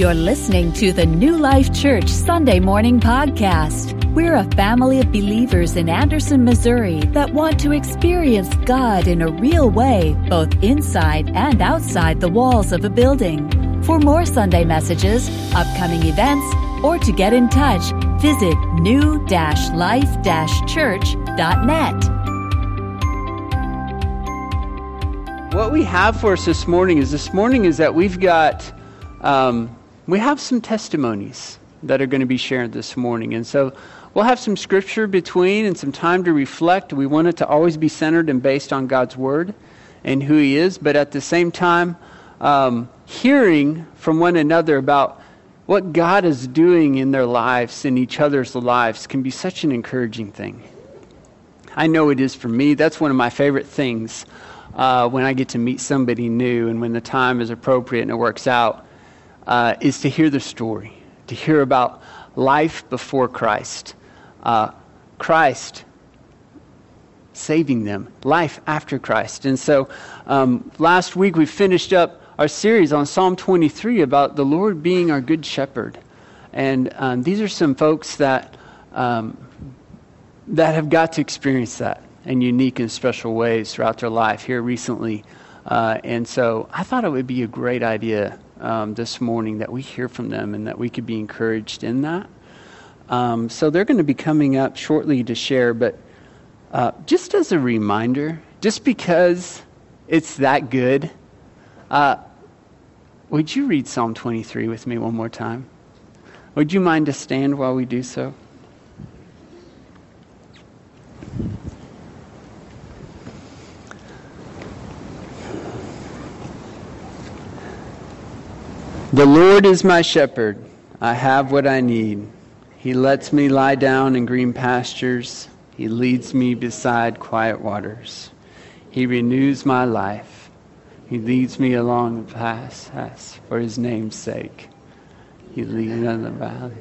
You're listening to the New Life Church Sunday Morning Podcast. We're a family of believers in Anderson, Missouri that want to experience God in a real way, both inside and outside the walls of a building. For more Sunday messages, upcoming events, or to get in touch, visit new-life-church.net. What we have for us this morning is this morning is that we've got um, we have some testimonies that are going to be shared this morning. And so we'll have some scripture between and some time to reflect. We want it to always be centered and based on God's word and who He is, but at the same time, um, hearing from one another about what God is doing in their lives, in each other's lives, can be such an encouraging thing. I know it is for me. That's one of my favorite things uh, when I get to meet somebody new and when the time is appropriate and it works out uh, is to hear the story, to hear about life before Christ. Uh, Christ saving them, life after Christ. And so um, last week we finished up our series on Psalm 23 about the Lord being our good shepherd. And um, these are some folks that, um, that have got to experience that in unique and special ways throughout their life here recently. Uh, and so I thought it would be a great idea um, this morning that we hear from them and that we could be encouraged in that. Um, so they're going to be coming up shortly to share, but uh, just as a reminder, just because it's that good, uh, would you read Psalm 23 with me one more time? Would you mind to stand while we do so? The Lord is my shepherd. I have what I need. He lets me lie down in green pastures. He leads me beside quiet waters. He renews my life. He leads me along the paths for his name's sake. He leads me in the valley.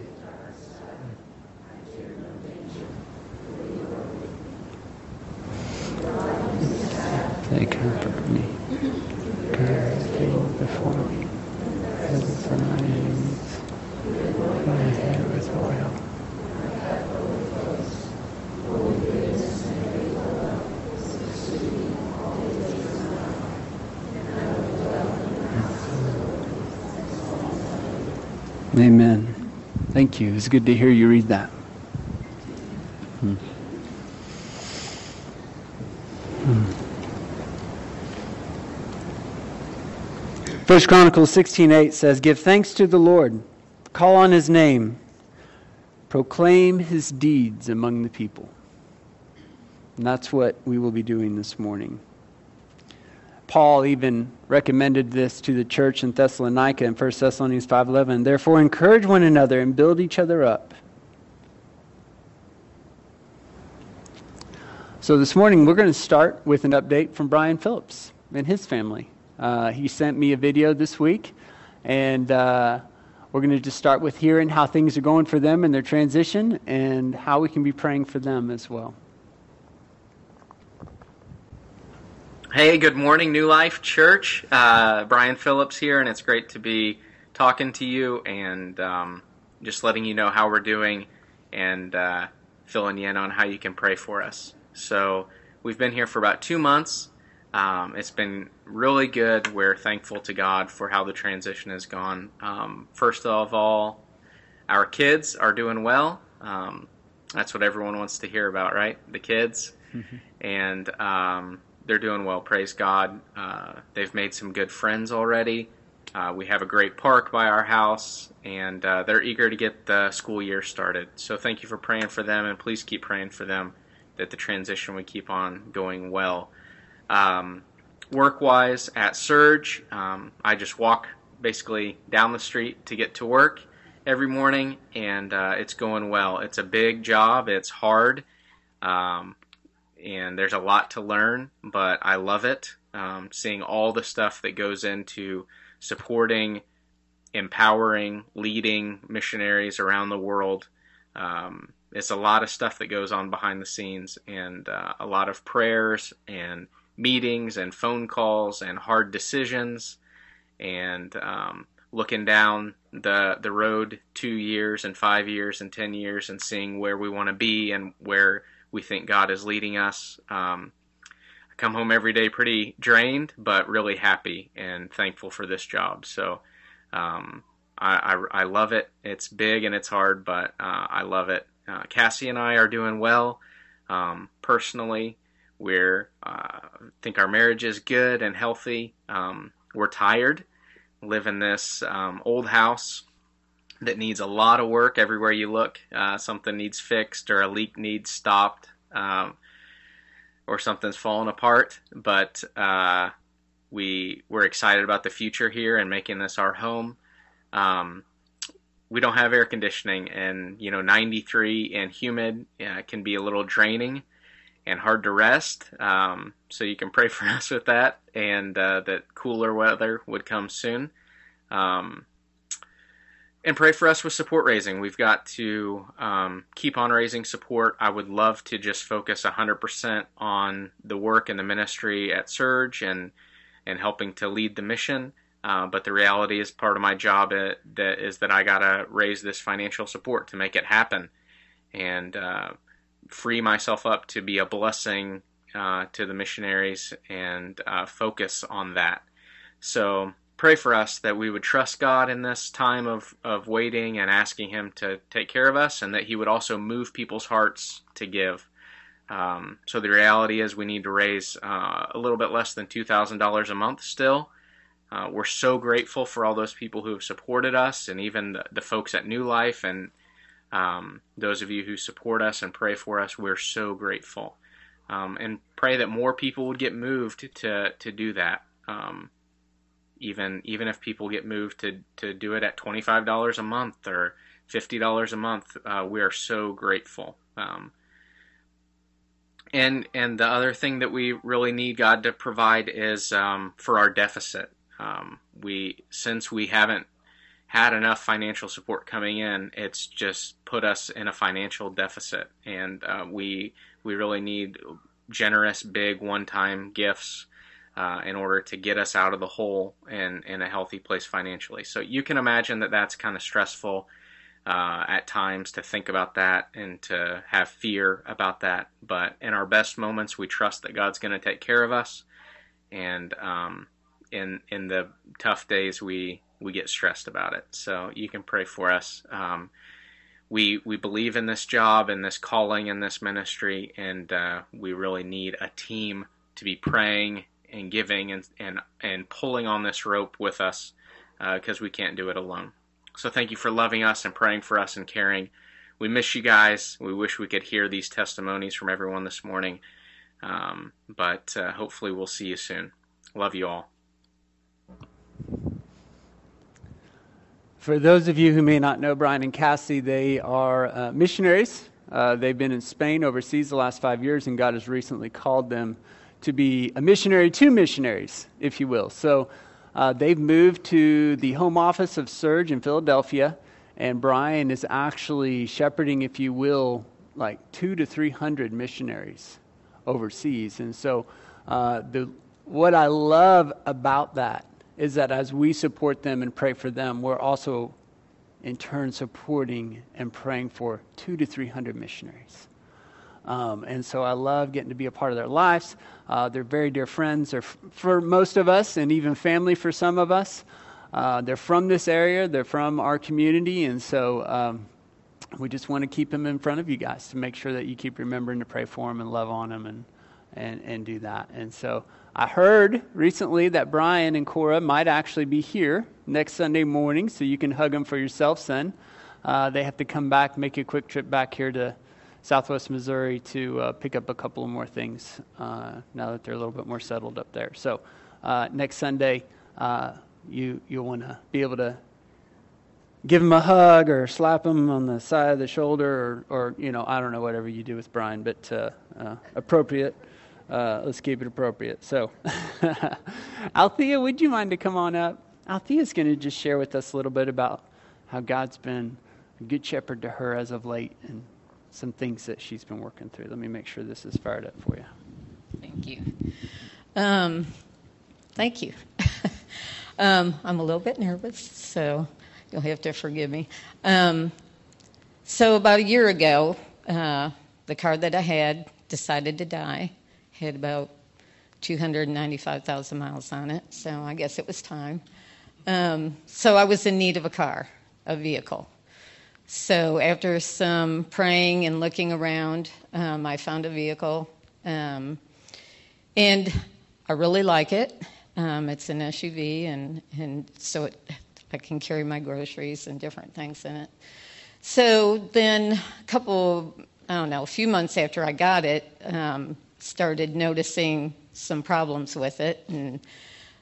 Take comfort me. God before me presence of my enemies. My head with oil. Amen. Thank you. It's good to hear you read that. Hmm. Hmm. First Chronicles 16:8 says, "Give thanks to the Lord, call on his name, proclaim his deeds among the people." And that's what we will be doing this morning. Paul even recommended this to the church in Thessalonica in 1 Thessalonians 5:11. Therefore encourage one another and build each other up. So this morning we're going to start with an update from Brian Phillips and his family. Uh, he sent me a video this week, and uh, we're going to just start with hearing how things are going for them and their transition and how we can be praying for them as well. Hey, good morning, New Life Church. Uh, Brian Phillips here, and it's great to be talking to you and um, just letting you know how we're doing and uh, filling you in on how you can pray for us. So, we've been here for about two months. Um, it's been really good. We're thankful to God for how the transition has gone. Um, first of all, our kids are doing well. Um, that's what everyone wants to hear about, right? The kids. Mm-hmm. And um, they're doing well, praise God. Uh, they've made some good friends already. Uh, we have a great park by our house, and uh, they're eager to get the school year started. So thank you for praying for them, and please keep praying for them that the transition would keep on going well. Um, work wise at Surge, um, I just walk basically down the street to get to work every morning, and uh, it's going well. It's a big job, it's hard, um, and there's a lot to learn, but I love it. Um, seeing all the stuff that goes into supporting, empowering, leading missionaries around the world. Um, it's a lot of stuff that goes on behind the scenes, and uh, a lot of prayers and meetings and phone calls and hard decisions. And um, looking down the the road two years and five years and ten years and seeing where we want to be and where we think God is leading us. Um, I come home every day pretty drained, but really happy and thankful for this job. So um, I, I, I, love it. It's big and it's hard, but uh, I love it. Uh, Cassie and I are doing well um, personally. We're uh, think our marriage is good and healthy. Um, we're tired live in this um, old house that needs a lot of work everywhere you look. Uh, something needs fixed, or a leak needs stopped, um, or something's fallen apart. But uh, we we're excited about the future here and making this our home. Um, we don't have air conditioning, and you know, 93 and humid uh, can be a little draining and hard to rest. Um, so you can pray for us with that, and uh, that cooler weather would come soon. Um, and pray for us with support raising. We've got to um, keep on raising support. I would love to just focus 100% on the work and the ministry at Surge and and helping to lead the mission. Uh, but the reality is, part of my job at, that is that I gotta raise this financial support to make it happen, and uh, free myself up to be a blessing uh, to the missionaries and uh, focus on that. So pray for us that we would trust God in this time of, of waiting and asking Him to take care of us, and that He would also move people's hearts to give. Um, so the reality is, we need to raise uh, a little bit less than $2,000 a month still. Uh, we're so grateful for all those people who have supported us, and even the, the folks at New Life and um, those of you who support us and pray for us, we're so grateful. Um, and pray that more people would get moved to, to do that. Um, even even if people get moved to, to do it at $25 a month or $50 a month, uh, we are so grateful. Um, and and the other thing that we really need God to provide is um, for our deficit. Um, we since we haven't had enough financial support coming in, it's just put us in a financial deficit, and uh, we we really need generous, big, one-time gifts uh, in order to get us out of the hole and in a healthy place financially. So you can imagine that that's kind of stressful uh, at times to think about that and to have fear about that. But in our best moments, we trust that God's going to take care of us, and um, in in the tough days, we we get stressed about it. So you can pray for us. Um, we we believe in this job and this calling and this ministry, and uh, we really need a team to be praying and giving and and and pulling on this rope with us because uh, we can't do it alone. So thank you for loving us and praying for us and caring. We miss you guys. We wish we could hear these testimonies from everyone this morning, um, but uh, hopefully we'll see you soon. Love you all. For those of you who may not know Brian and Cassie, they are uh, missionaries. Uh, they've been in Spain overseas the last five years, and God has recently called them to be a missionary to missionaries, if you will. So uh, they've moved to the home office of Surge in Philadelphia, and Brian is actually shepherding, if you will, like two to three hundred missionaries overseas. And so, uh, the, what I love about that is that as we support them and pray for them, we're also in turn supporting and praying for two to three hundred missionaries. Um, and so I love getting to be a part of their lives. Uh, they're very dear friends they're f- for most of us, and even family for some of us. Uh, they're from this area, they're from our community, and so um, we just want to keep them in front of you guys to make sure that you keep remembering to pray for them and love on them and, and, and do that. And so I heard recently that Brian and Cora might actually be here next Sunday morning, so you can hug them for yourself, son. Uh, they have to come back, make a quick trip back here to Southwest Missouri to uh, pick up a couple of more things uh, now that they're a little bit more settled up there. So uh, next Sunday, uh, you you'll want to be able to give them a hug or slap them on the side of the shoulder or, or you know I don't know whatever you do with Brian, but uh, appropriate. Uh, let's keep it appropriate. So, Althea, would you mind to come on up? Althea's going to just share with us a little bit about how God's been a good shepherd to her as of late and some things that she's been working through. Let me make sure this is fired up for you. Thank you. Um, thank you. Um, I'm a little bit nervous, so you'll have to forgive me. Um, so, about a year ago, uh, the car that I had decided to die. Had about 295,000 miles on it, so I guess it was time. Um, so, I was in need of a car, a vehicle. So, after some praying and looking around, um, I found a vehicle. Um, and I really like it. Um, it's an SUV, and, and so it, I can carry my groceries and different things in it. So then, a couple, I don't know, a few months after I got it, um, started noticing some problems with it, and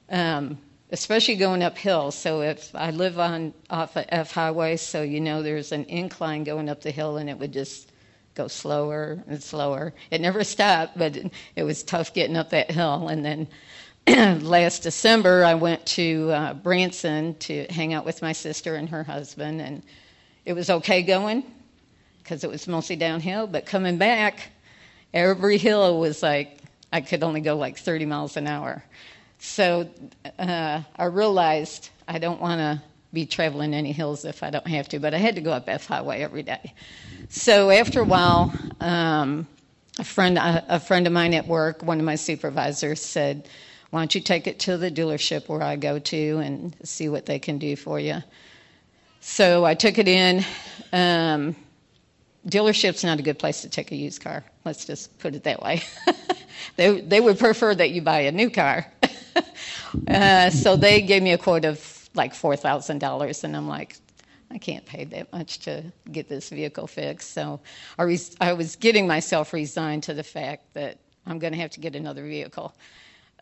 um, especially going uphill. So if I live on off of F highway, so you know there's an incline going up the hill, and it would just go slower and slower. It never stopped, but it, it was tough getting up that hill, and then last December, I went to uh, Branson to hang out with my sister and her husband, and it was okay going because it was mostly downhill. But coming back, every hill was like I could only go like 30 miles an hour. So uh, I realized I don't want to be traveling any hills if I don't have to, but I had to go up F Highway every day. So after a while, um, a friend a friend of mine at work, one of my supervisors, said why don't you take it to the dealership where I go to and see what they can do for you? So I took it in. Um, dealership's not a good place to take a used car. Let's just put it that way. they they would prefer that you buy a new car. uh, so they gave me a quote of like four thousand dollars, and I'm like, I can't pay that much to get this vehicle fixed. So I, res- I was getting myself resigned to the fact that I'm going to have to get another vehicle.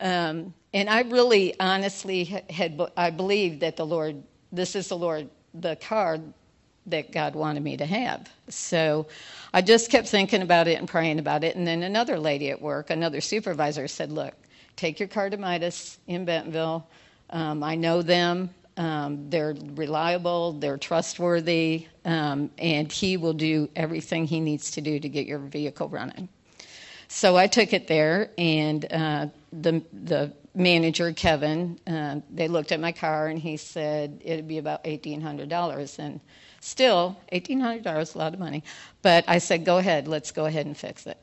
Um, and I really honestly had, I believed that the Lord, this is the Lord, the car that God wanted me to have. So I just kept thinking about it and praying about it. And then another lady at work, another supervisor, said, Look, take your car to Midas in Bentonville. Um, I know them. Um, they're reliable, they're trustworthy, um, and he will do everything he needs to do to get your vehicle running. So I took it there, and uh, the the manager Kevin, uh, they looked at my car, and he said it'd be about eighteen hundred dollars, and still eighteen hundred dollars, is a lot of money. But I said, go ahead, let's go ahead and fix it.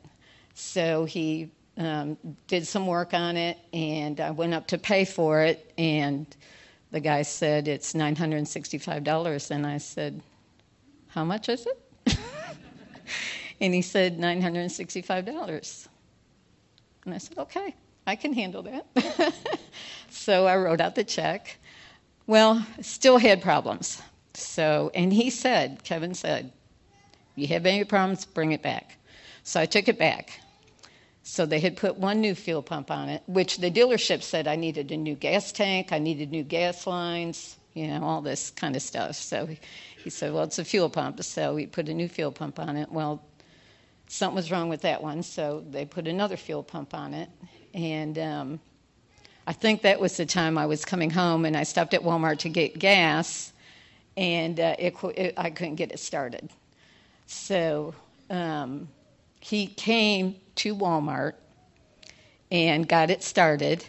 So he um, did some work on it, and I went up to pay for it, and the guy said it's nine hundred and sixty-five dollars, and I said, how much is it? And he said, $965. And I said, okay, I can handle that. so I wrote out the check. Well, still had problems. So, and he said, Kevin said, you have any problems, bring it back. So I took it back. So they had put one new fuel pump on it, which the dealership said I needed a new gas tank, I needed new gas lines, you know, all this kind of stuff. So he said, well, it's a fuel pump. So we put a new fuel pump on it. Well, something was wrong with that one, so they put another fuel pump on it. And um, I think that was the time I was coming home, and I stopped at Walmart to get gas, and uh, it, it, I couldn't get it started. So um, he came to Walmart and got it started.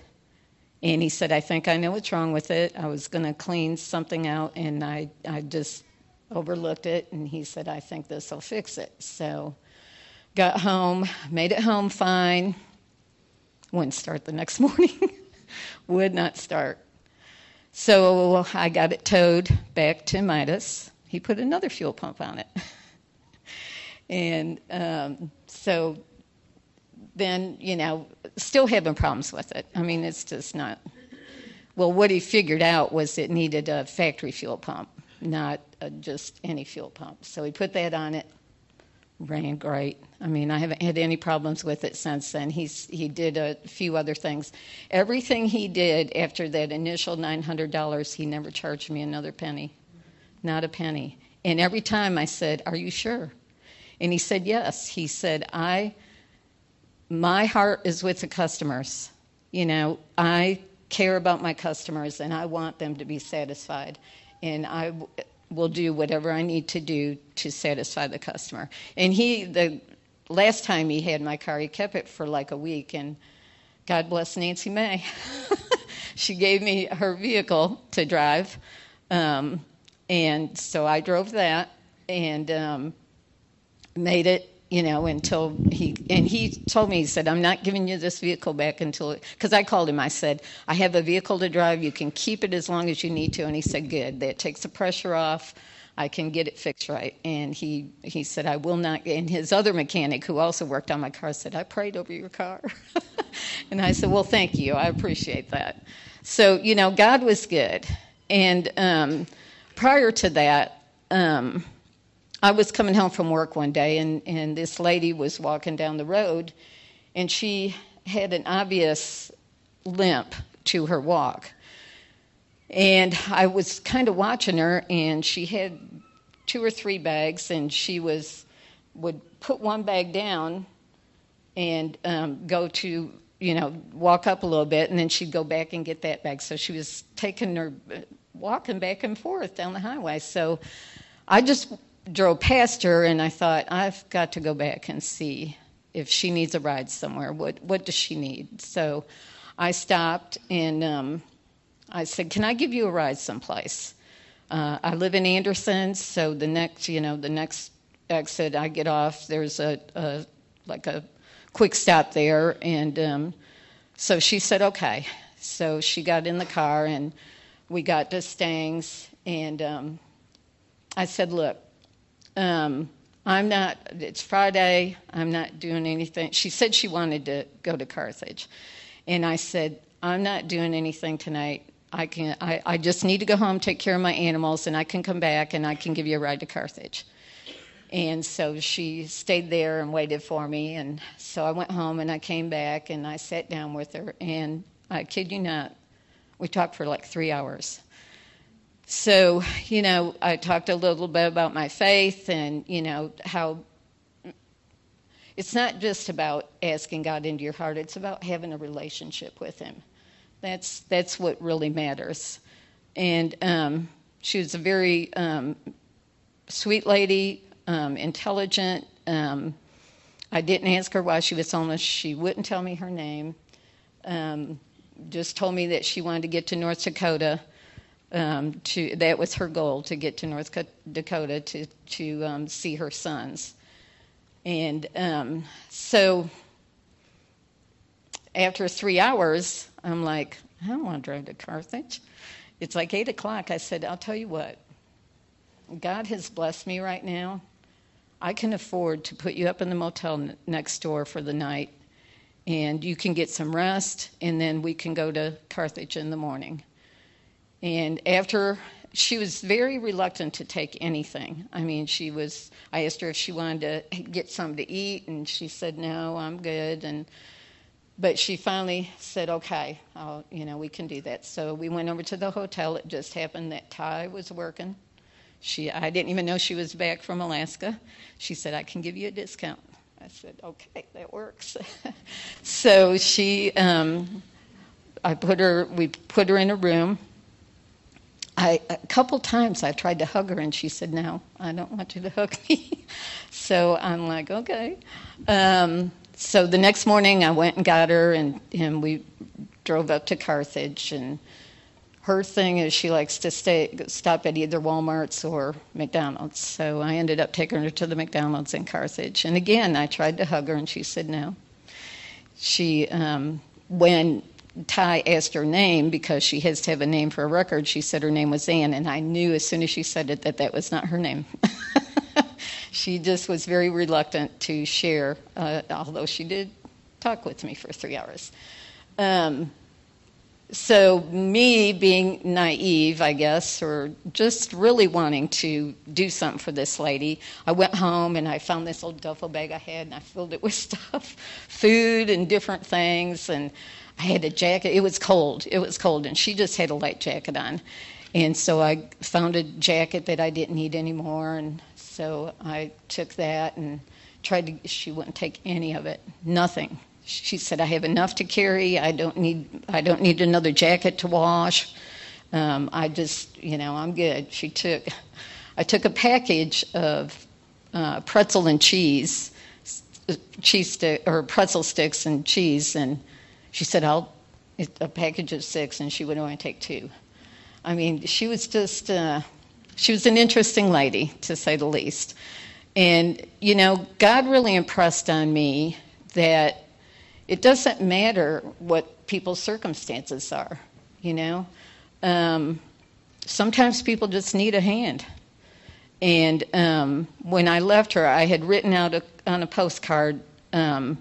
And he said, I think I know what's wrong with it. I was going to clean something out, and I, I just overlooked it. And he said, I think this will fix it. So Got home, made it home fine. Wouldn't start the next morning. Would not start. So I got it towed back to Midas. He put another fuel pump on it. and um, so then, you know, still having problems with it. I mean, it's just not. Well, what he figured out was it needed a factory fuel pump, not a, just any fuel pump. So he put that on it ran great. I mean, I haven't had any problems with it since then. He's he did a few other things. Everything he did after that initial nine hundred dollars, he never charged me another penny, not a penny. And every time I said, "Are you sure?" And he said, "Yes." He said, "I, my heart is with the customers. You know, I care about my customers, and I want them to be satisfied." And I will do whatever I need to do to satisfy the customer. And he, the last time he had my car, he kept it for like a week, and God bless Nancy May. she gave me her vehicle to drive. Um, and so I drove that and um, made it you know, until he and he told me he said, "I'm not giving you this vehicle back until." Because I called him, I said, "I have a vehicle to drive. You can keep it as long as you need to." And he said, "Good. That takes the pressure off. I can get it fixed right." And he he said, "I will not." And his other mechanic, who also worked on my car, said, "I prayed over your car." and I said, "Well, thank you. I appreciate that." So you know, God was good. And um, prior to that. Um, I was coming home from work one day, and, and this lady was walking down the road, and she had an obvious limp to her walk. And I was kind of watching her, and she had two or three bags, and she was would put one bag down and um, go to you know walk up a little bit, and then she'd go back and get that bag. So she was taking her walking back and forth down the highway. So I just drove past her and I thought, I've got to go back and see if she needs a ride somewhere. What what does she need? So I stopped and um, I said, Can I give you a ride someplace? Uh, I live in Anderson, so the next you know the next exit I get off, there's a, a like a quick stop there, and um, so she said, Okay. So she got in the car and we got to Stangs, and um, I said, Look, um, I'm not, it's Friday, I'm not doing anything. She said she wanted to go to Carthage. And I said, I'm not doing anything tonight. I can I, I just need to go home, take care of my animals, and I can come back and I can give you a ride to Carthage. And so she stayed there and waited for me. And so I went home and I came back and I sat down with her. And I kid you not, we talked for like three hours so, you know, I talked a little bit about my faith and, you know, how it's not just about asking God into your heart, it's about having a relationship with Him. That's, that's what really matters. And um, she was a very um, sweet lady, um, intelligent. Um, I didn't ask her why she was homeless. She wouldn't tell me her name. Um, just told me that she wanted to get to North Dakota um, to that was her goal to get to North Dakota to to um, see her sons, and um, so after three hours, I'm like, I don't want to drive to Carthage. It's like eight o'clock. I said, I'll tell you what. God has blessed me right now. I can afford to put you up in the motel next door for the night, and you can get some rest, and then we can go to Carthage in the morning. And after she was very reluctant to take anything. I mean, she was. I asked her if she wanted to get something to eat, and she said no, I'm good. And but she finally said, okay, I'll, you know, we can do that. So we went over to the hotel. It just happened that Ty was working. She, I didn't even know she was back from Alaska. She said, I can give you a discount. I said, okay, that works. so she, um, I put her, we put her in a room I, a couple times I tried to hug her, and she said, "No, I don't want you to hug me." so I'm like, "Okay." Um, so the next morning, I went and got her, and, and we drove up to Carthage. And her thing is she likes to stay stop at either Walmart's or McDonald's. So I ended up taking her to the McDonald's in Carthage. And again, I tried to hug her, and she said no. She um, when Ty asked her name because she has to have a name for a record. She said her name was Ann, and I knew as soon as she said it that that was not her name. she just was very reluctant to share, uh, although she did talk with me for three hours. Um, so, me being naive, I guess, or just really wanting to do something for this lady, I went home and I found this old duffel bag I had and I filled it with stuff, food and different things. And I had a jacket. It was cold. It was cold, and she just had a light jacket on. And so I found a jacket that I didn't need anymore, and so I took that and tried to. She wouldn't take any of it. Nothing. She said, "I have enough to carry. I don't need. I don't need another jacket to wash. Um, I just, you know, I'm good." She took. I took a package of uh, pretzel and cheese, cheese or pretzel sticks and cheese, and She said, I'll, a package of six, and she would only take two. I mean, she was just, uh, she was an interesting lady, to say the least. And, you know, God really impressed on me that it doesn't matter what people's circumstances are, you know. Um, sometimes people just need a hand. And um, when I left her, I had written out a, on a postcard. Um,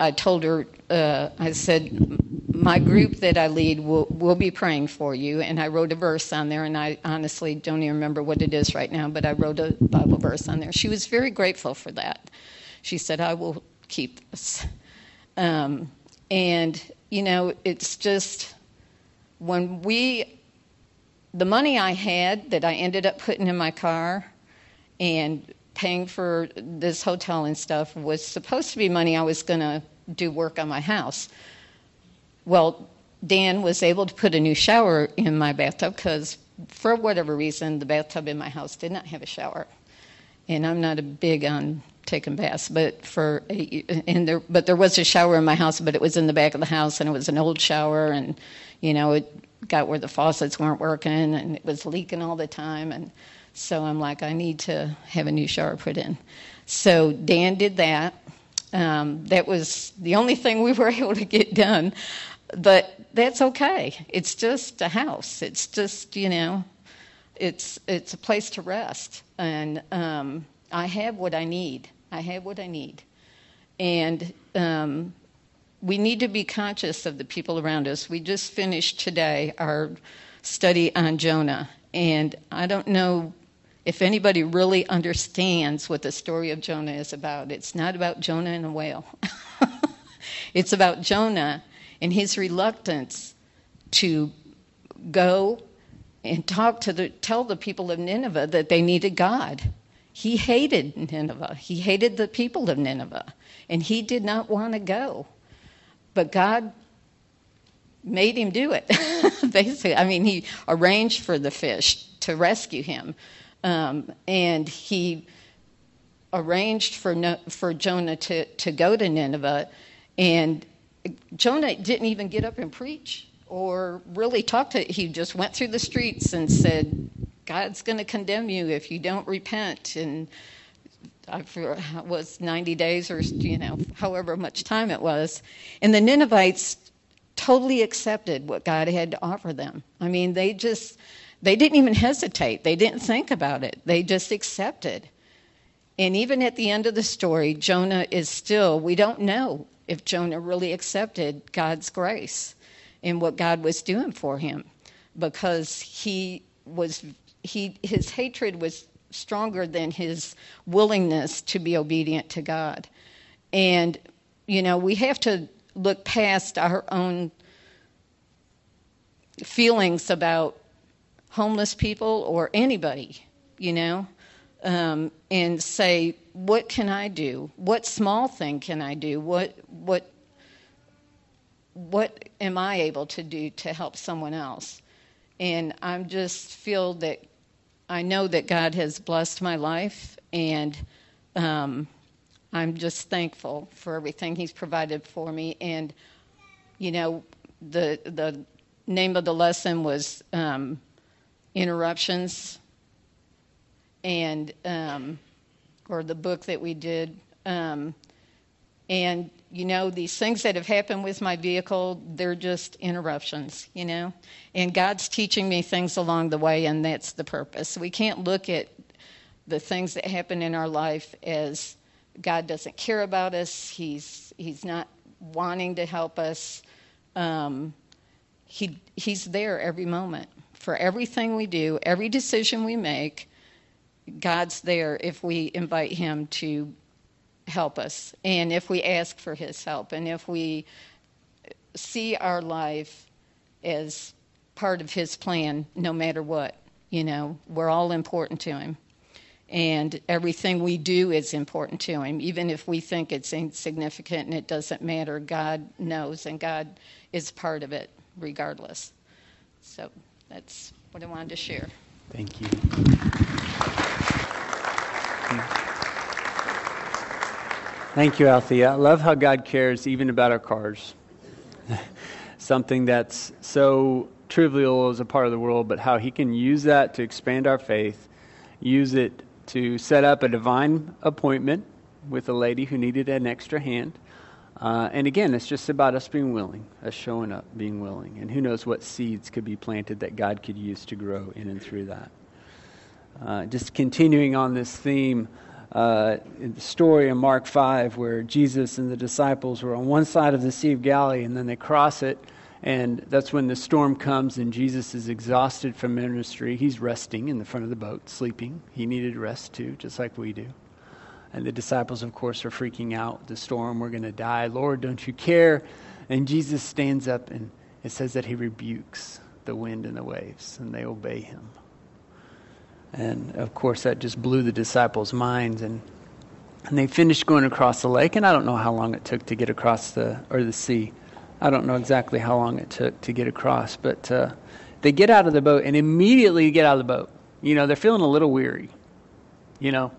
I told her, uh, I said, my group that I lead will, will be praying for you. And I wrote a verse on there, and I honestly don't even remember what it is right now, but I wrote a Bible verse on there. She was very grateful for that. She said, I will keep this. Um, and, you know, it's just when we the money I had that I ended up putting in my car and paying for this hotel and stuff was supposed to be money I was going to do work on my house. Well, Dan was able to put a new shower in my bathtub because, for whatever reason, the bathtub in my house did not have a shower. And I'm not a big on taking baths, but for and there, but there was a shower in my house, but it was in the back of the house, and it was an old shower, and you know it got where the faucets weren't working and it was leaking all the time. And so I'm like, I need to have a new shower put in. So Dan did that. Um, that was the only thing we were able to get done. But that's okay. It's just a house. It's just, you know, it's it's a place to rest. And um, I have what I need. I have what I need. And um, we need to be conscious of the people around us. We just finished today our study on Jonah, and I don't know if anybody really understands what the story of Jonah is about. It's not about Jonah and a whale, it's about Jonah and his reluctance to go and talk to the tell the people of Nineveh that they needed God. He hated Nineveh. He hated the people of Nineveh, and he did not want to go. But God made him do it. Basically, I mean, he arranged for the fish to rescue him, um, and he arranged for no, for Jonah to to go to Nineveh, and Jonah didn't even get up and preach or really talk to. He just went through the streets and said, "God's going to condemn you if you don't repent." and I was 90 days or you know however much time it was, and the Ninevites totally accepted what God had to offer them. I mean, they just they didn't even hesitate. They didn't think about it. They just accepted. And even at the end of the story, Jonah is still we don't know if Jonah really accepted God's grace and what God was doing for him because he was he his hatred was stronger than his willingness to be obedient to God. And, you know, we have to look past our own feelings about homeless people or anybody, you know, um, and say, what can I do? What small thing can I do? What, what, what am I able to do to help someone else? And I'm just feel that I know that God has blessed my life, and um, I'm just thankful for everything He's provided for me. And you know, the the name of the lesson was um, interruptions, and um, or the book that we did. Um, and you know, these things that have happened with my vehicle, they're just interruptions, you know? And God's teaching me things along the way, and that's the purpose. We can't look at the things that happen in our life as God doesn't care about us, He's, he's not wanting to help us. Um, he, he's there every moment. For everything we do, every decision we make, God's there if we invite Him to help us, and if we ask for His help, and if we see our life as part of His plan, no matter what, you know, we're all important to Him. And everything we do is important to Him. Even if we think it's insignificant and it doesn't matter, God knows, and God is part of it regardless. So that's what I wanted to share. Thank you. Thank you, Althea. I love how God cares even about our cars. something that's so trivial as a part of the world, but how He can use that to expand our faith, use it to set up a divine appointment with a lady who needed an extra hand. Uh, and again, it's just about us being willing, us showing up, being willing. And who knows what seeds could be planted that God could use to grow in and through that. Uh, just continuing on this theme, uh, in the story in Mark 5, where Jesus and the disciples were on one side of the Sea of Galilee, and then they cross it, and that's when the storm comes, and Jesus is exhausted from ministry. He's resting in the front of the boat, sleeping. He needed rest too, just like we do. And the disciples, of course, are freaking out. The storm, we're going to die. Lord, don't you care? And Jesus stands up, and it says that he rebukes the wind and the waves, and they obey him. And of course, that just blew the disciples' minds. And, and they finished going across the lake, and I don't know how long it took to get across the, or the sea. I don't know exactly how long it took to get across, but uh, they get out of the boat and immediately get out of the boat. You know, they're feeling a little weary. You know,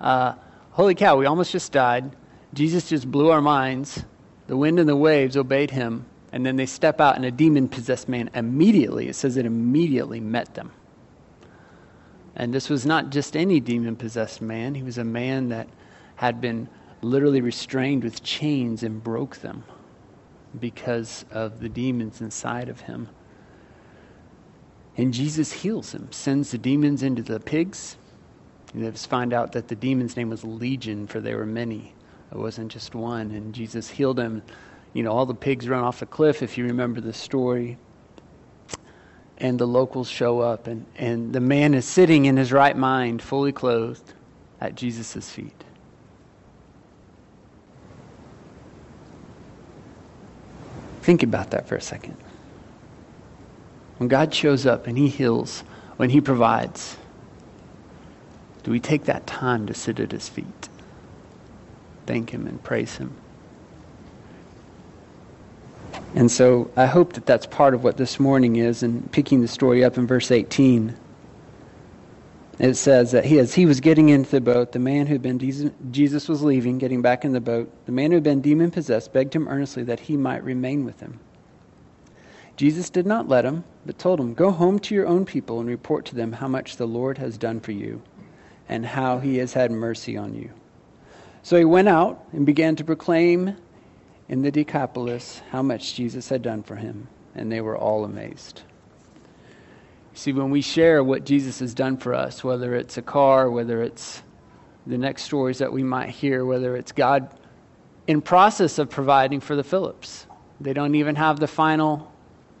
uh, holy cow, we almost just died. Jesus just blew our minds. The wind and the waves obeyed him. And then they step out, and a demon possessed man immediately, it says it immediately met them. And this was not just any demon possessed man, he was a man that had been literally restrained with chains and broke them because of the demons inside of him. And Jesus heals him, sends the demons into the pigs. And they find out that the demon's name was Legion, for there were many. It wasn't just one. And Jesus healed him. You know, all the pigs run off a cliff, if you remember the story and the locals show up, and, and the man is sitting in his right mind, fully clothed, at Jesus' feet. Think about that for a second. When God shows up and He heals, when He provides, do we take that time to sit at His feet? Thank Him and praise Him. And so I hope that that's part of what this morning is, and picking the story up in verse 18. It says that he, as he was getting into the boat, the man who had been Jesus was leaving, getting back in the boat. The man who had been demon possessed begged him earnestly that he might remain with him. Jesus did not let him, but told him, Go home to your own people and report to them how much the Lord has done for you and how he has had mercy on you. So he went out and began to proclaim in the Decapolis how much Jesus had done for him, and they were all amazed. See, when we share what Jesus has done for us, whether it's a car, whether it's the next stories that we might hear, whether it's God in process of providing for the Phillips, they don't even have the final,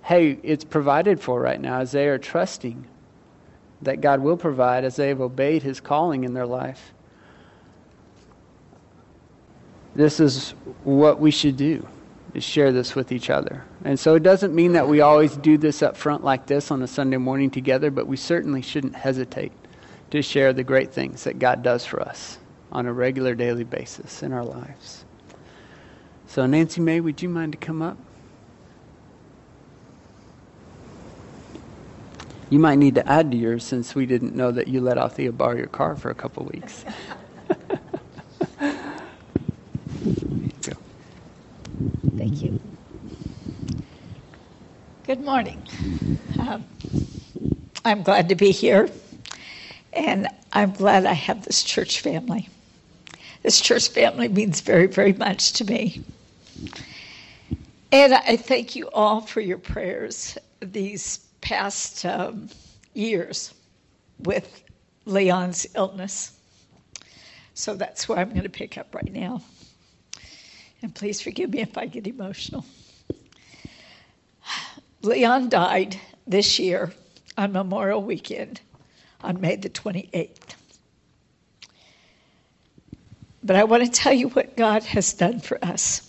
hey, it's provided for right now, as they are trusting that God will provide as they have obeyed his calling in their life this is what we should do is share this with each other. And so it doesn't mean that we always do this up front like this on a Sunday morning together, but we certainly shouldn't hesitate to share the great things that God does for us on a regular daily basis in our lives. So Nancy May, would you mind to come up? You might need to add to yours since we didn't know that you let Althea borrow your car for a couple weeks. Thank you. Good morning. Um, I'm glad to be here, and I'm glad I have this church family. This church family means very, very much to me. And I thank you all for your prayers these past um, years with Leon's illness. So that's where I'm going to pick up right now. And please forgive me if I get emotional. Leon died this year on Memorial Weekend on May the 28th. But I want to tell you what God has done for us.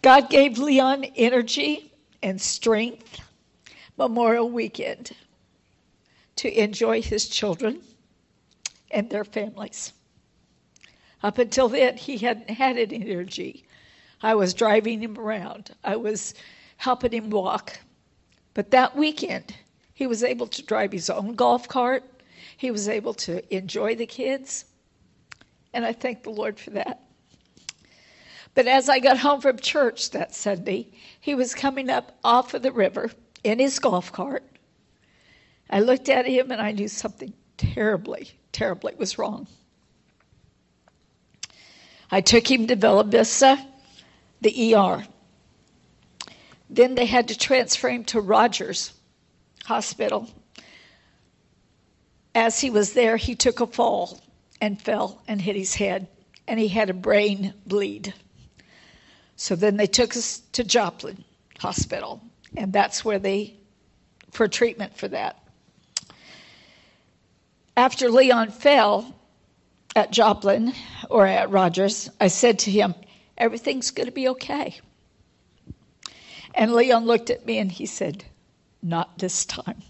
God gave Leon energy and strength Memorial Weekend to enjoy his children and their families. Up until then, he hadn't had any energy. I was driving him around, I was helping him walk. But that weekend, he was able to drive his own golf cart, he was able to enjoy the kids, and I thank the Lord for that. But as I got home from church that Sunday, he was coming up off of the river in his golf cart. I looked at him and I knew something terribly, terribly was wrong. I took him to Bella Vista, the ER. Then they had to transfer him to Rogers Hospital. As he was there, he took a fall and fell and hit his head, and he had a brain bleed. So then they took us to Joplin Hospital, and that's where they, for treatment for that. After Leon fell at Joplin or at Rogers, I said to him, Everything's going to be okay. And Leon looked at me and he said, Not this time.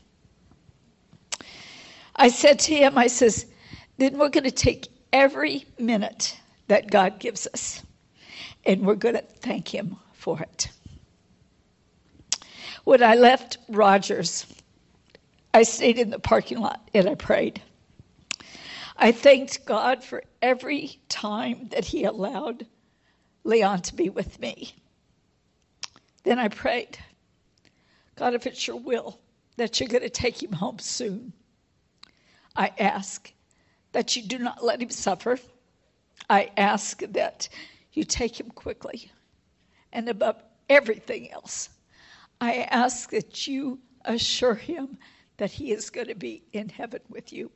I said to him, I says, then we're going to take every minute that God gives us and we're going to thank Him for it. When I left Rogers, I stayed in the parking lot and I prayed. I thanked God for every time that He allowed Leon to be with me. Then I prayed, God, if it's your will that you're going to take him home soon, I ask that you do not let him suffer. I ask that you take him quickly. And above everything else, I ask that you assure him that he is going to be in heaven with you.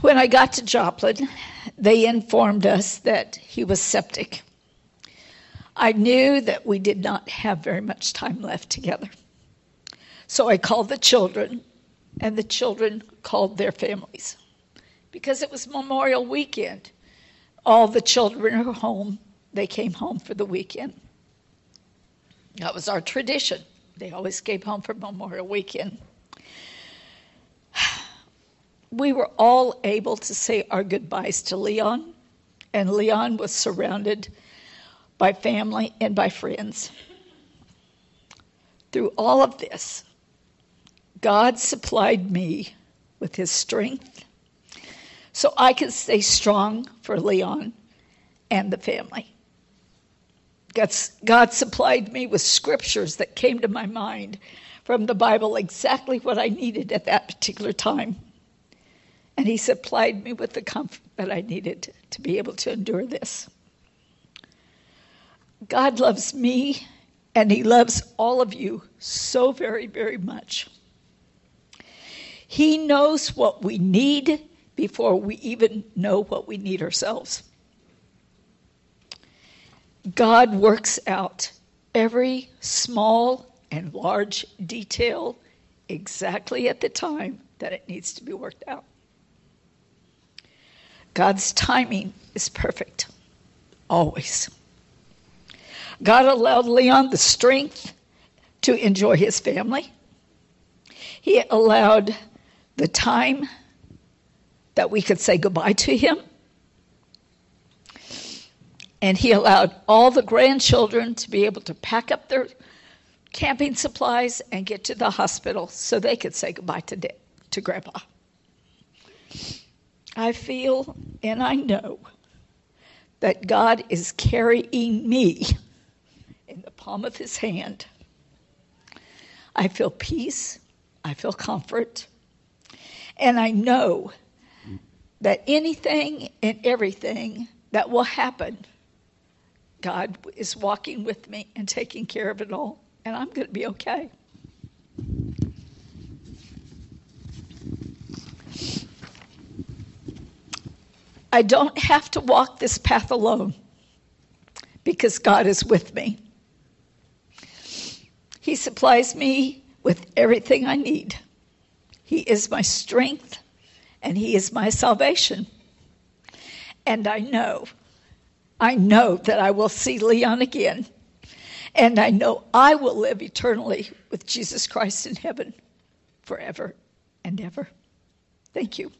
When I got to Joplin, they informed us that he was septic. I knew that we did not have very much time left together. So I called the children, and the children called their families. Because it was Memorial Weekend, all the children were home. They came home for the weekend. That was our tradition. They always came home for Memorial Weekend we were all able to say our goodbyes to Leon, and Leon was surrounded by family and by friends. Through all of this, God supplied me with his strength so I could stay strong for Leon and the family. God supplied me with scriptures that came to my mind from the Bible exactly what I needed at that particular time. And he supplied me with the comfort that I needed to be able to endure this. God loves me and he loves all of you so very, very much. He knows what we need before we even know what we need ourselves. God works out every small and large detail exactly at the time that it needs to be worked out. God's timing is perfect, always. God allowed Leon the strength to enjoy his family. He allowed the time that we could say goodbye to him. And he allowed all the grandchildren to be able to pack up their camping supplies and get to the hospital so they could say goodbye to, to Grandpa. I feel and I know that God is carrying me in the palm of his hand. I feel peace, I feel comfort, and I know that anything and everything that will happen, God is walking with me and taking care of it all, and I'm going to be okay. I don't have to walk this path alone because God is with me. He supplies me with everything I need. He is my strength and He is my salvation. And I know, I know that I will see Leon again. And I know I will live eternally with Jesus Christ in heaven forever and ever. Thank you.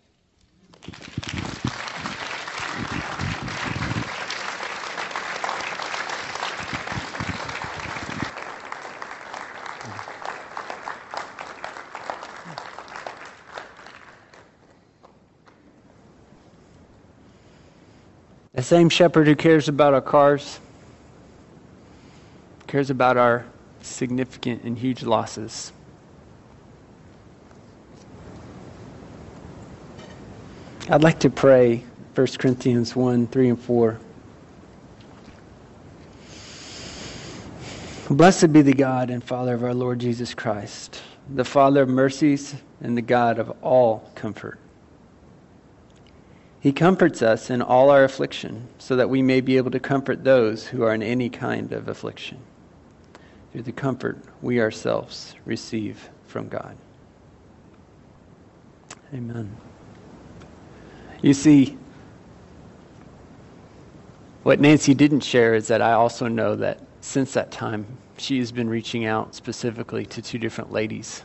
Same shepherd who cares about our cars, cares about our significant and huge losses. I'd like to pray 1 Corinthians 1 3 and 4. Blessed be the God and Father of our Lord Jesus Christ, the Father of mercies and the God of all comfort. He comforts us in all our affliction, so that we may be able to comfort those who are in any kind of affliction, through the comfort we ourselves receive from God. Amen. You see, what Nancy didn't share is that I also know that since that time, she has been reaching out specifically to two different ladies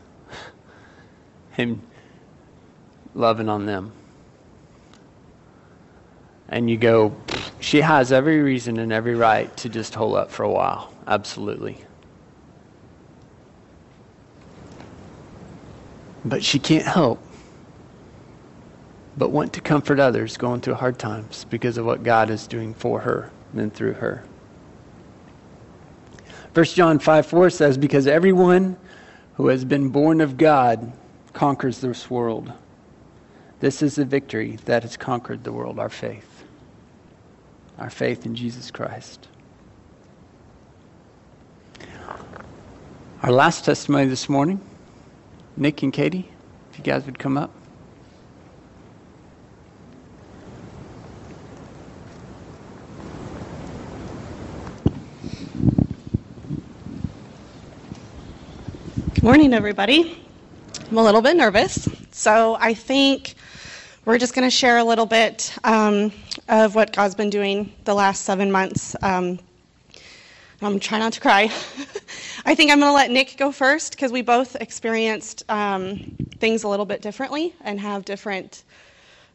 and loving on them. And you go, she has every reason and every right to just hold up for a while. Absolutely. But she can't help but want to comfort others going through hard times because of what God is doing for her and through her. 1 John 5 4 says, Because everyone who has been born of God conquers this world. This is the victory that has conquered the world, our faith. Our faith in Jesus Christ. Our last testimony this morning, Nick and Katie, if you guys would come up. Good morning, everybody. I'm a little bit nervous, so I think we're just going to share a little bit um, of what God's been doing the last seven months. Um, I'm trying not to cry. I think I'm going to let Nick go first because we both experienced um, things a little bit differently and have different.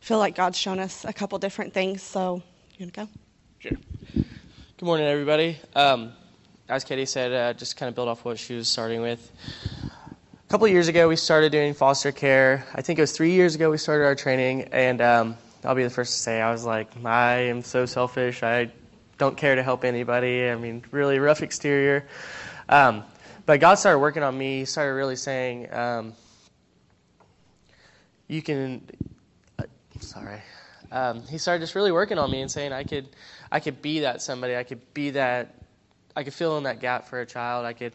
Feel like God's shown us a couple different things. So you want to go? Sure. Good morning, everybody. Um, as Katie said, uh, just kind of build off what she was starting with. A couple years ago, we started doing foster care. I think it was three years ago we started our training, and um, I'll be the first to say I was like, I am so selfish. I don't care to help anybody. I mean, really rough exterior. Um, but God started working on me. He started really saying, um, "You can." Uh, sorry. Um, he started just really working on me and saying I could, I could be that somebody. I could be that I could fill in that gap for a child. I could.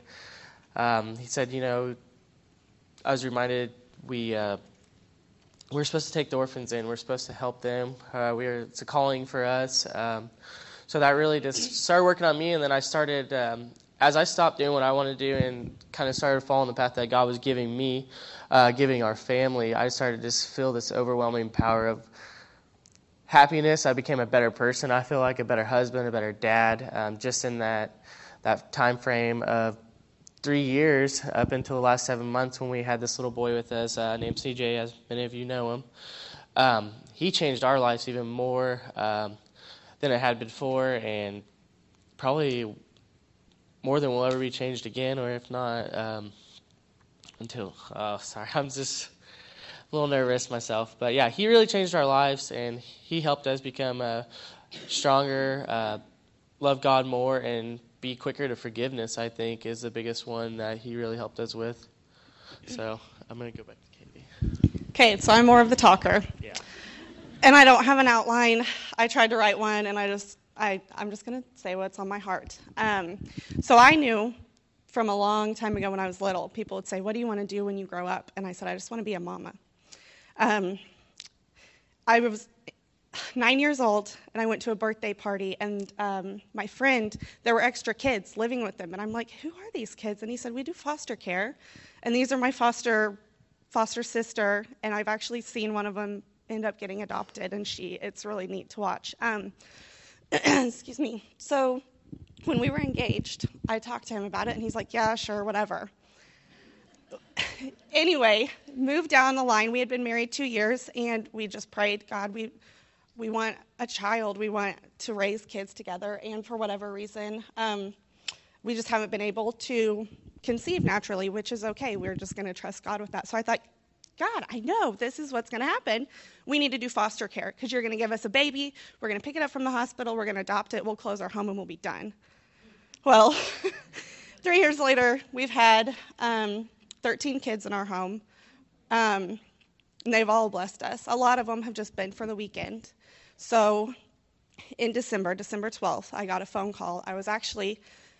Um, he said, you know, I was reminded we uh, we're supposed to take the orphans in. We're supposed to help them. Uh, we're it's a calling for us. Um, so that really just started working on me, and then I started. Um, as I stopped doing what I wanted to do and kind of started following the path that God was giving me, uh, giving our family, I started to just feel this overwhelming power of happiness. I became a better person. I feel like a better husband, a better dad, um, just in that that time frame of three years up until the last seven months when we had this little boy with us uh, named CJ, as many of you know him. Um, he changed our lives even more um, than it had before, and probably more than will ever be changed again, or if not, um, until. Oh, sorry, I'm just a little nervous myself. But yeah, he really changed our lives, and he helped us become uh, stronger, uh, love God more, and be quicker to forgiveness, I think, is the biggest one that he really helped us with. So I'm going to go back to Katie. Okay, so I'm more of the talker. Yeah. And I don't have an outline. I tried to write one, and I just, I, I'm just going to say what's on my heart. Um, so I knew from a long time ago when I was little, people would say, What do you want to do when you grow up? And I said, I just want to be a mama. Um, I was nine years old and I went to a birthday party and um, my friend, there were extra kids living with them and I'm like, who are these kids? And he said, we do foster care and these are my foster foster sister and I've actually seen one of them end up getting adopted and she, it's really neat to watch. Um, excuse me. So when we were engaged, I talked to him about it and he's like, yeah, sure, whatever. anyway, moved down the line. We had been married two years and we just prayed, God, we we want a child, we want to raise kids together, and for whatever reason, um, we just haven't been able to conceive naturally, which is okay. We're just going to trust God with that. So I thought, God, I know this is what's going to happen. We need to do foster care because you're going to give us a baby. We're going to pick it up from the hospital. We're going to adopt it. We'll close our home and we'll be done. Well, three years later, we've had um, 13 kids in our home. Um, and they've all blessed us. A lot of them have just been for the weekend. So in December, December 12th, I got a phone call. I was actually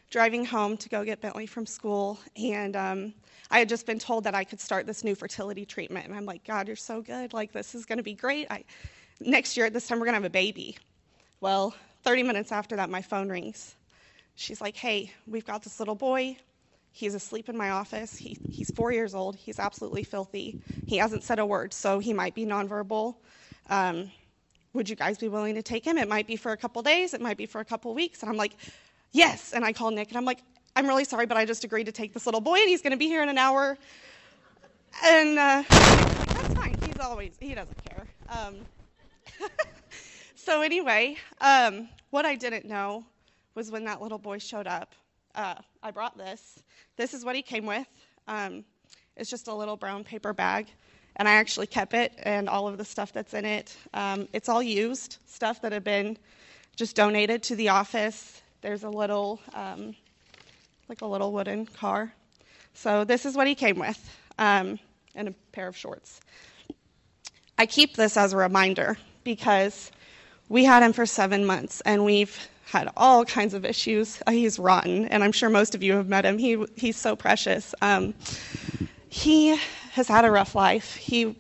driving home to go get Bentley from school, and um, I had just been told that I could start this new fertility treatment. And I'm like, God, you're so good. Like, this is going to be great. I, next year at this time, we're going to have a baby. Well, 30 minutes after that, my phone rings. She's like, hey, we've got this little boy. He's asleep in my office. He, he's four years old. He's absolutely filthy. He hasn't said a word, so he might be nonverbal. Um, would you guys be willing to take him? It might be for a couple days, it might be for a couple weeks. And I'm like, yes. And I call Nick and I'm like, I'm really sorry, but I just agreed to take this little boy and he's going to be here in an hour. And uh, that's fine. He's always, he doesn't care. Um, so, anyway, um, what I didn't know was when that little boy showed up, uh, I brought this. This is what he came with. Um, it's just a little brown paper bag and I actually kept it and all of the stuff that's in it. Um, it's all used stuff that have been just donated to the office. There's a little, um, like a little wooden car. So this is what he came with, um, and a pair of shorts. I keep this as a reminder because we had him for seven months and we've had all kinds of issues. Uh, he's rotten, and I'm sure most of you have met him. He, he's so precious. Um, he has had a rough life. He,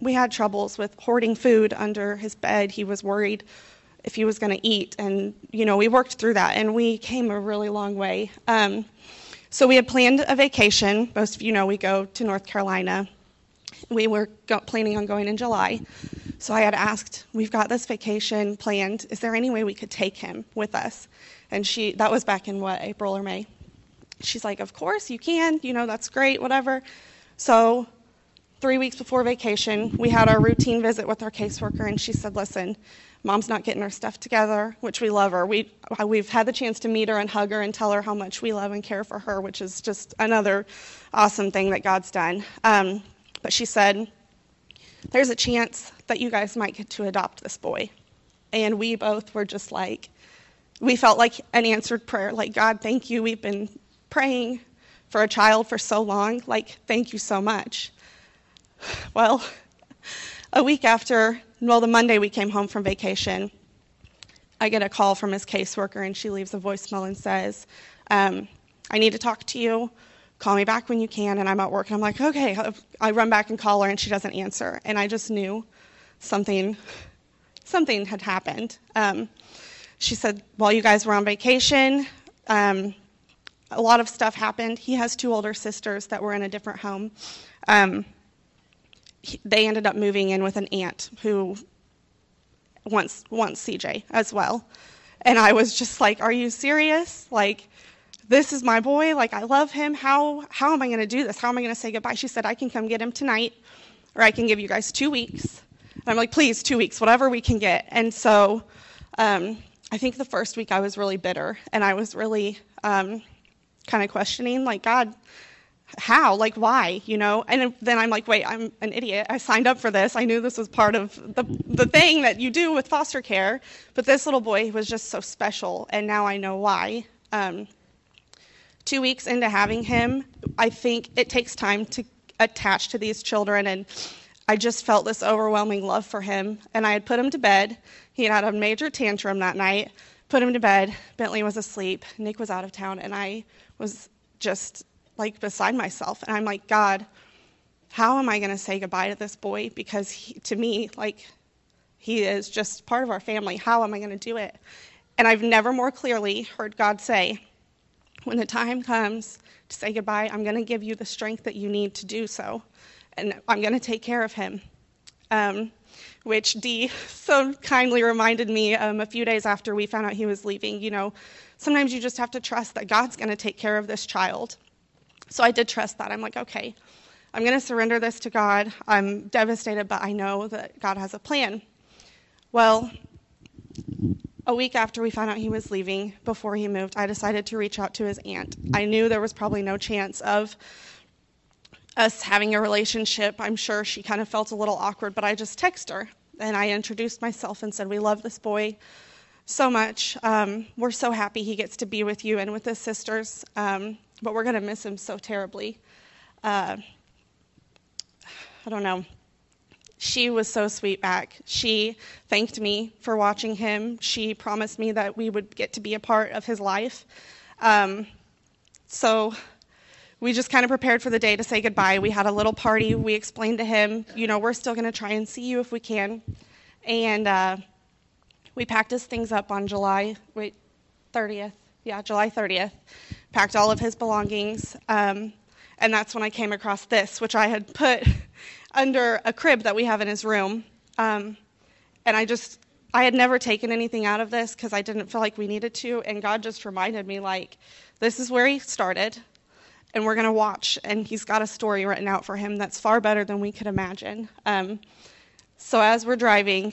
we had troubles with hoarding food under his bed. He was worried if he was going to eat, and you know we worked through that, and we came a really long way. Um, so we had planned a vacation. Most of you know we go to North Carolina. We were go- planning on going in July. So I had asked, "We've got this vacation planned. Is there any way we could take him with us?" And she, that was back in what April or May. She's like, "Of course you can. You know that's great. Whatever." So, three weeks before vacation, we had our routine visit with our caseworker, and she said, Listen, mom's not getting her stuff together, which we love her. We, we've had the chance to meet her and hug her and tell her how much we love and care for her, which is just another awesome thing that God's done. Um, but she said, There's a chance that you guys might get to adopt this boy. And we both were just like, we felt like an answered prayer, like, God, thank you. We've been praying for a child for so long. Like, thank you so much. Well, a week after, well, the Monday we came home from vacation, I get a call from his caseworker, and she leaves a voicemail and says, um, I need to talk to you. Call me back when you can. And I'm at work, and I'm like, okay. I run back and call her, and she doesn't answer. And I just knew something, something had happened. Um, she said, while you guys were on vacation, um, a lot of stuff happened. He has two older sisters that were in a different home. Um, he, they ended up moving in with an aunt who wants wants CJ as well. And I was just like, "Are you serious? Like, this is my boy. Like, I love him. How how am I going to do this? How am I going to say goodbye?" She said, "I can come get him tonight, or I can give you guys two weeks." And I'm like, "Please, two weeks, whatever we can get." And so, um, I think the first week I was really bitter, and I was really um, kind of questioning, like, God, how? Like, why? You know? And then I'm like, wait, I'm an idiot. I signed up for this. I knew this was part of the, the thing that you do with foster care. But this little boy was just so special, and now I know why. Um, two weeks into having him, I think it takes time to attach to these children, and I just felt this overwhelming love for him. And I had put him to bed. He had had a major tantrum that night. Put him to bed. Bentley was asleep. Nick was out of town, and I was just like beside myself. And I'm like, God, how am I going to say goodbye to this boy? Because he, to me, like, he is just part of our family. How am I going to do it? And I've never more clearly heard God say, when the time comes to say goodbye, I'm going to give you the strength that you need to do so. And I'm going to take care of him. Um, which Dee so kindly reminded me um, a few days after we found out he was leaving. You know, sometimes you just have to trust that God's going to take care of this child. So I did trust that. I'm like, okay, I'm going to surrender this to God. I'm devastated, but I know that God has a plan. Well, a week after we found out he was leaving, before he moved, I decided to reach out to his aunt. I knew there was probably no chance of us having a relationship, I'm sure she kind of felt a little awkward, but I just texted her and I introduced myself and said, We love this boy so much. Um, we're so happy he gets to be with you and with his sisters, um, but we're going to miss him so terribly. Uh, I don't know. She was so sweet back. She thanked me for watching him. She promised me that we would get to be a part of his life. Um, so we just kind of prepared for the day to say goodbye. We had a little party. We explained to him, you know, we're still going to try and see you if we can. And uh, we packed his things up on July, wait, 30th. Yeah, July 30th. Packed all of his belongings. Um, and that's when I came across this, which I had put under a crib that we have in his room. Um, and I just, I had never taken anything out of this because I didn't feel like we needed to. And God just reminded me, like, this is where he started and we're going to watch. And he's got a story written out for him that's far better than we could imagine. Um, so as we're driving,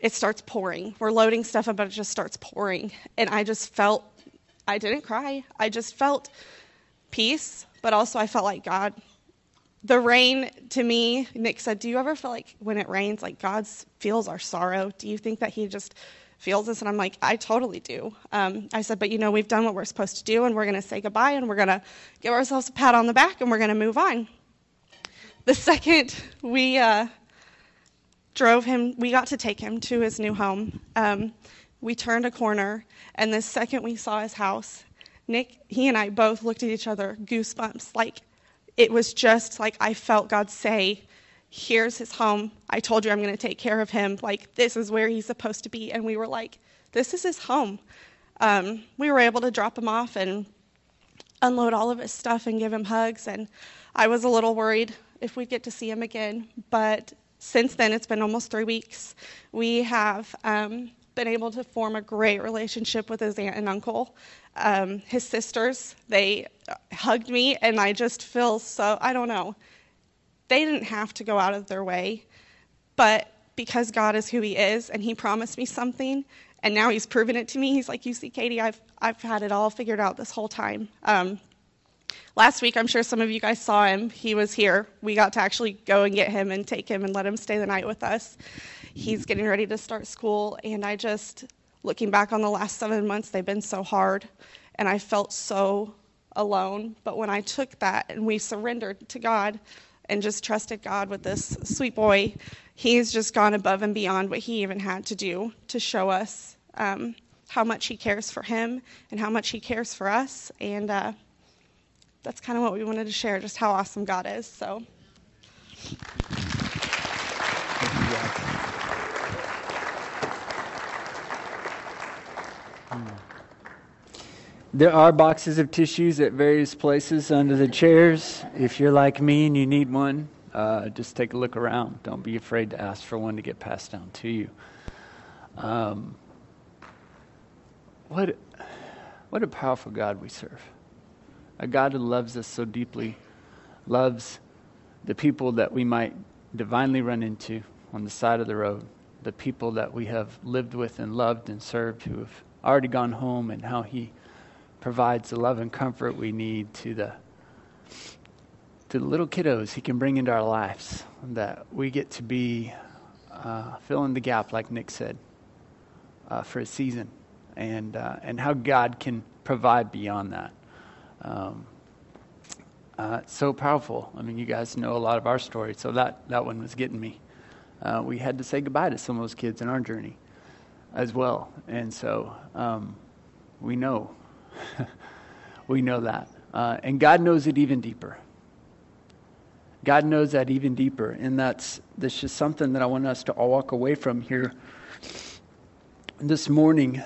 it starts pouring. We're loading stuff up, but it just starts pouring. And I just felt, I didn't cry. I just felt peace, but also I felt like God. The rain to me, Nick said, Do you ever feel like when it rains, like God feels our sorrow? Do you think that He just feels this? And I'm like, I totally do. Um, I said, but you know, we've done what we're supposed to do, and we're going to say goodbye, and we're going to give ourselves a pat on the back, and we're going to move on. The second we uh, drove him, we got to take him to his new home. Um, we turned a corner, and the second we saw his house, Nick, he and I both looked at each other, goosebumps. Like it was just like I felt God say, here's his home. I told you I'm going to take care of him. Like, this is where he's supposed to be. And we were like, this is his home. Um, we were able to drop him off and unload all of his stuff and give him hugs. And I was a little worried if we'd get to see him again. But since then, it's been almost three weeks. We have um, been able to form a great relationship with his aunt and uncle. Um, his sisters, they hugged me, and I just feel so, I don't know they didn't have to go out of their way, but because God is who He is and He promised me something, and now He's proven it to me, He's like, You see, Katie, I've, I've had it all figured out this whole time. Um, last week, I'm sure some of you guys saw him. He was here. We got to actually go and get him and take him and let him stay the night with us. He's getting ready to start school, and I just, looking back on the last seven months, they've been so hard, and I felt so alone. But when I took that and we surrendered to God, and just trusted God with this sweet boy, he's just gone above and beyond what he even had to do to show us um, how much he cares for him and how much he cares for us. And uh, that's kind of what we wanted to share, just how awesome God is. So. There are boxes of tissues at various places under the chairs. If you're like me and you need one, uh, just take a look around. Don't be afraid to ask for one to get passed down to you. Um, what, what a powerful God we serve. A God who loves us so deeply, loves the people that we might divinely run into on the side of the road, the people that we have lived with and loved and served who have already gone home, and how He provides the love and comfort we need to the to the little kiddos he can bring into our lives that we get to be uh, fill in the gap like nick said uh, for a season. And uh, and how god can provide beyond that um, uh, so powerful i mean you guys know a lot of our story so that that one was getting me uh, we had to say goodbye to some of those kids in our journey as well and so um, we know we know that. Uh, and God knows it even deeper. God knows that even deeper. And that's, that's just something that I want us to all walk away from here this morning.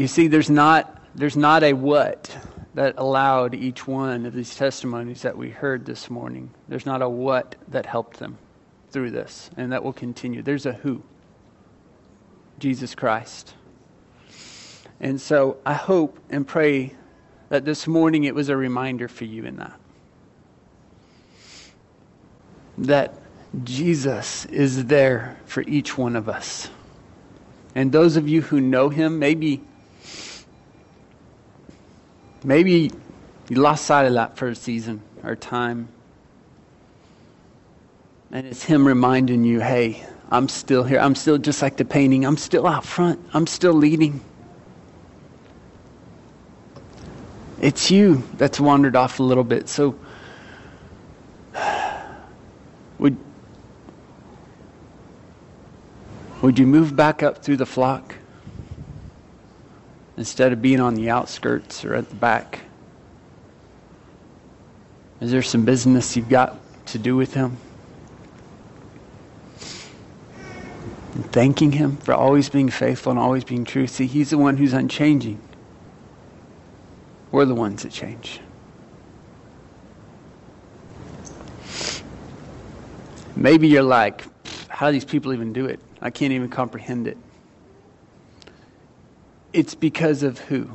You see, there's not, there's not a what that allowed each one of these testimonies that we heard this morning. There's not a what that helped them through this, and that will continue. There's a who. Jesus Christ. And so I hope and pray that this morning it was a reminder for you in that. That Jesus is there for each one of us. And those of you who know him, maybe Maybe you lost sight of that for a season or time. And it's Him reminding you, hey, I'm still here. I'm still just like the painting. I'm still out front. I'm still leading. It's you that's wandered off a little bit. So, would, would you move back up through the flock instead of being on the outskirts or at the back? Is there some business you've got to do with Him? And thanking Him for always being faithful and always being true. See, He's the one who's unchanging. We're the ones that change. Maybe you're like, how do these people even do it? I can't even comprehend it. It's because of who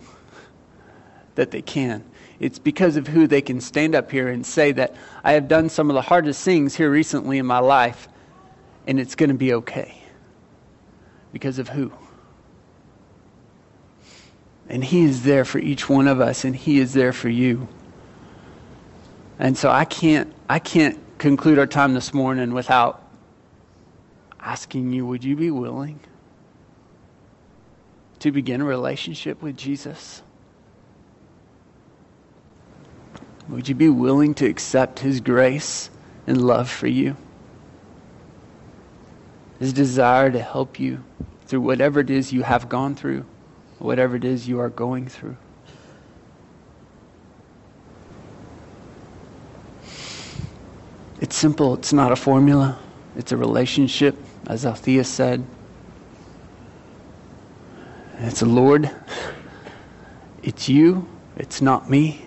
that they can. It's because of who they can stand up here and say that I have done some of the hardest things here recently in my life, and it's going to be okay. Because of who? And He is there for each one of us, and He is there for you. And so I can't, I can't conclude our time this morning without asking you would you be willing to begin a relationship with Jesus? Would you be willing to accept His grace and love for you? His desire to help you through whatever it is you have gone through, whatever it is you are going through. It's simple, it's not a formula, it's a relationship, as Althea said. It's a Lord. It's you, it's not me.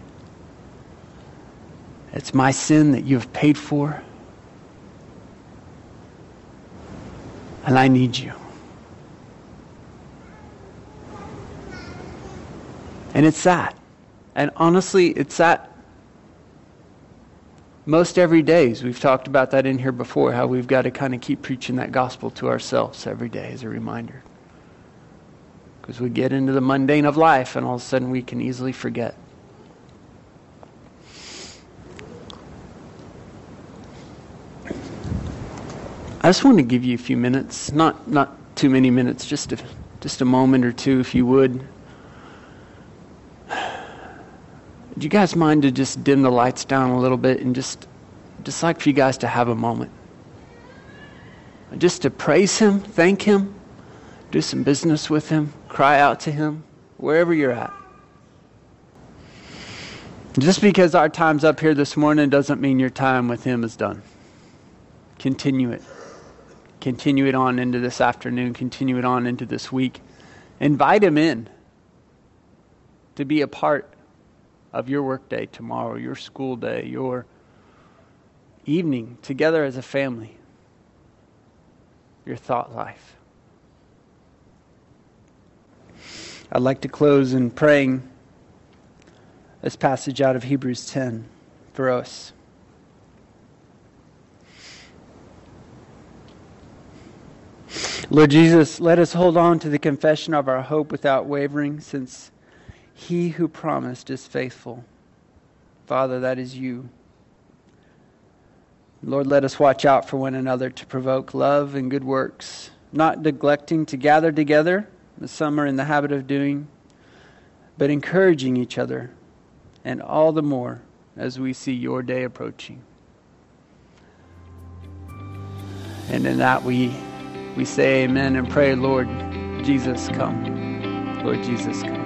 It's my sin that you have paid for. And I need you. And it's that. And honestly, it's that most every day. We've talked about that in here before, how we've got to kind of keep preaching that gospel to ourselves every day as a reminder. Because we get into the mundane of life and all of a sudden we can easily forget. I just want to give you a few minutes, not not too many minutes, just a, just a moment or two, if you would. Would you guys mind to just dim the lights down a little bit and just just like for you guys to have a moment, just to praise Him, thank Him, do some business with Him, cry out to Him, wherever you're at. Just because our time's up here this morning doesn't mean your time with Him is done. Continue it continue it on into this afternoon, continue it on into this week. Invite him in to be a part of your workday tomorrow, your school day, your evening together as a family, your thought life. I'd like to close in praying this passage out of Hebrews 10 for us. Lord Jesus, let us hold on to the confession of our hope without wavering, since he who promised is faithful. Father, that is you. Lord, let us watch out for one another to provoke love and good works, not neglecting to gather together, some are in the habit of doing, but encouraging each other, and all the more as we see your day approaching. And in that we we say amen and pray, Lord Jesus, come. Lord Jesus, come.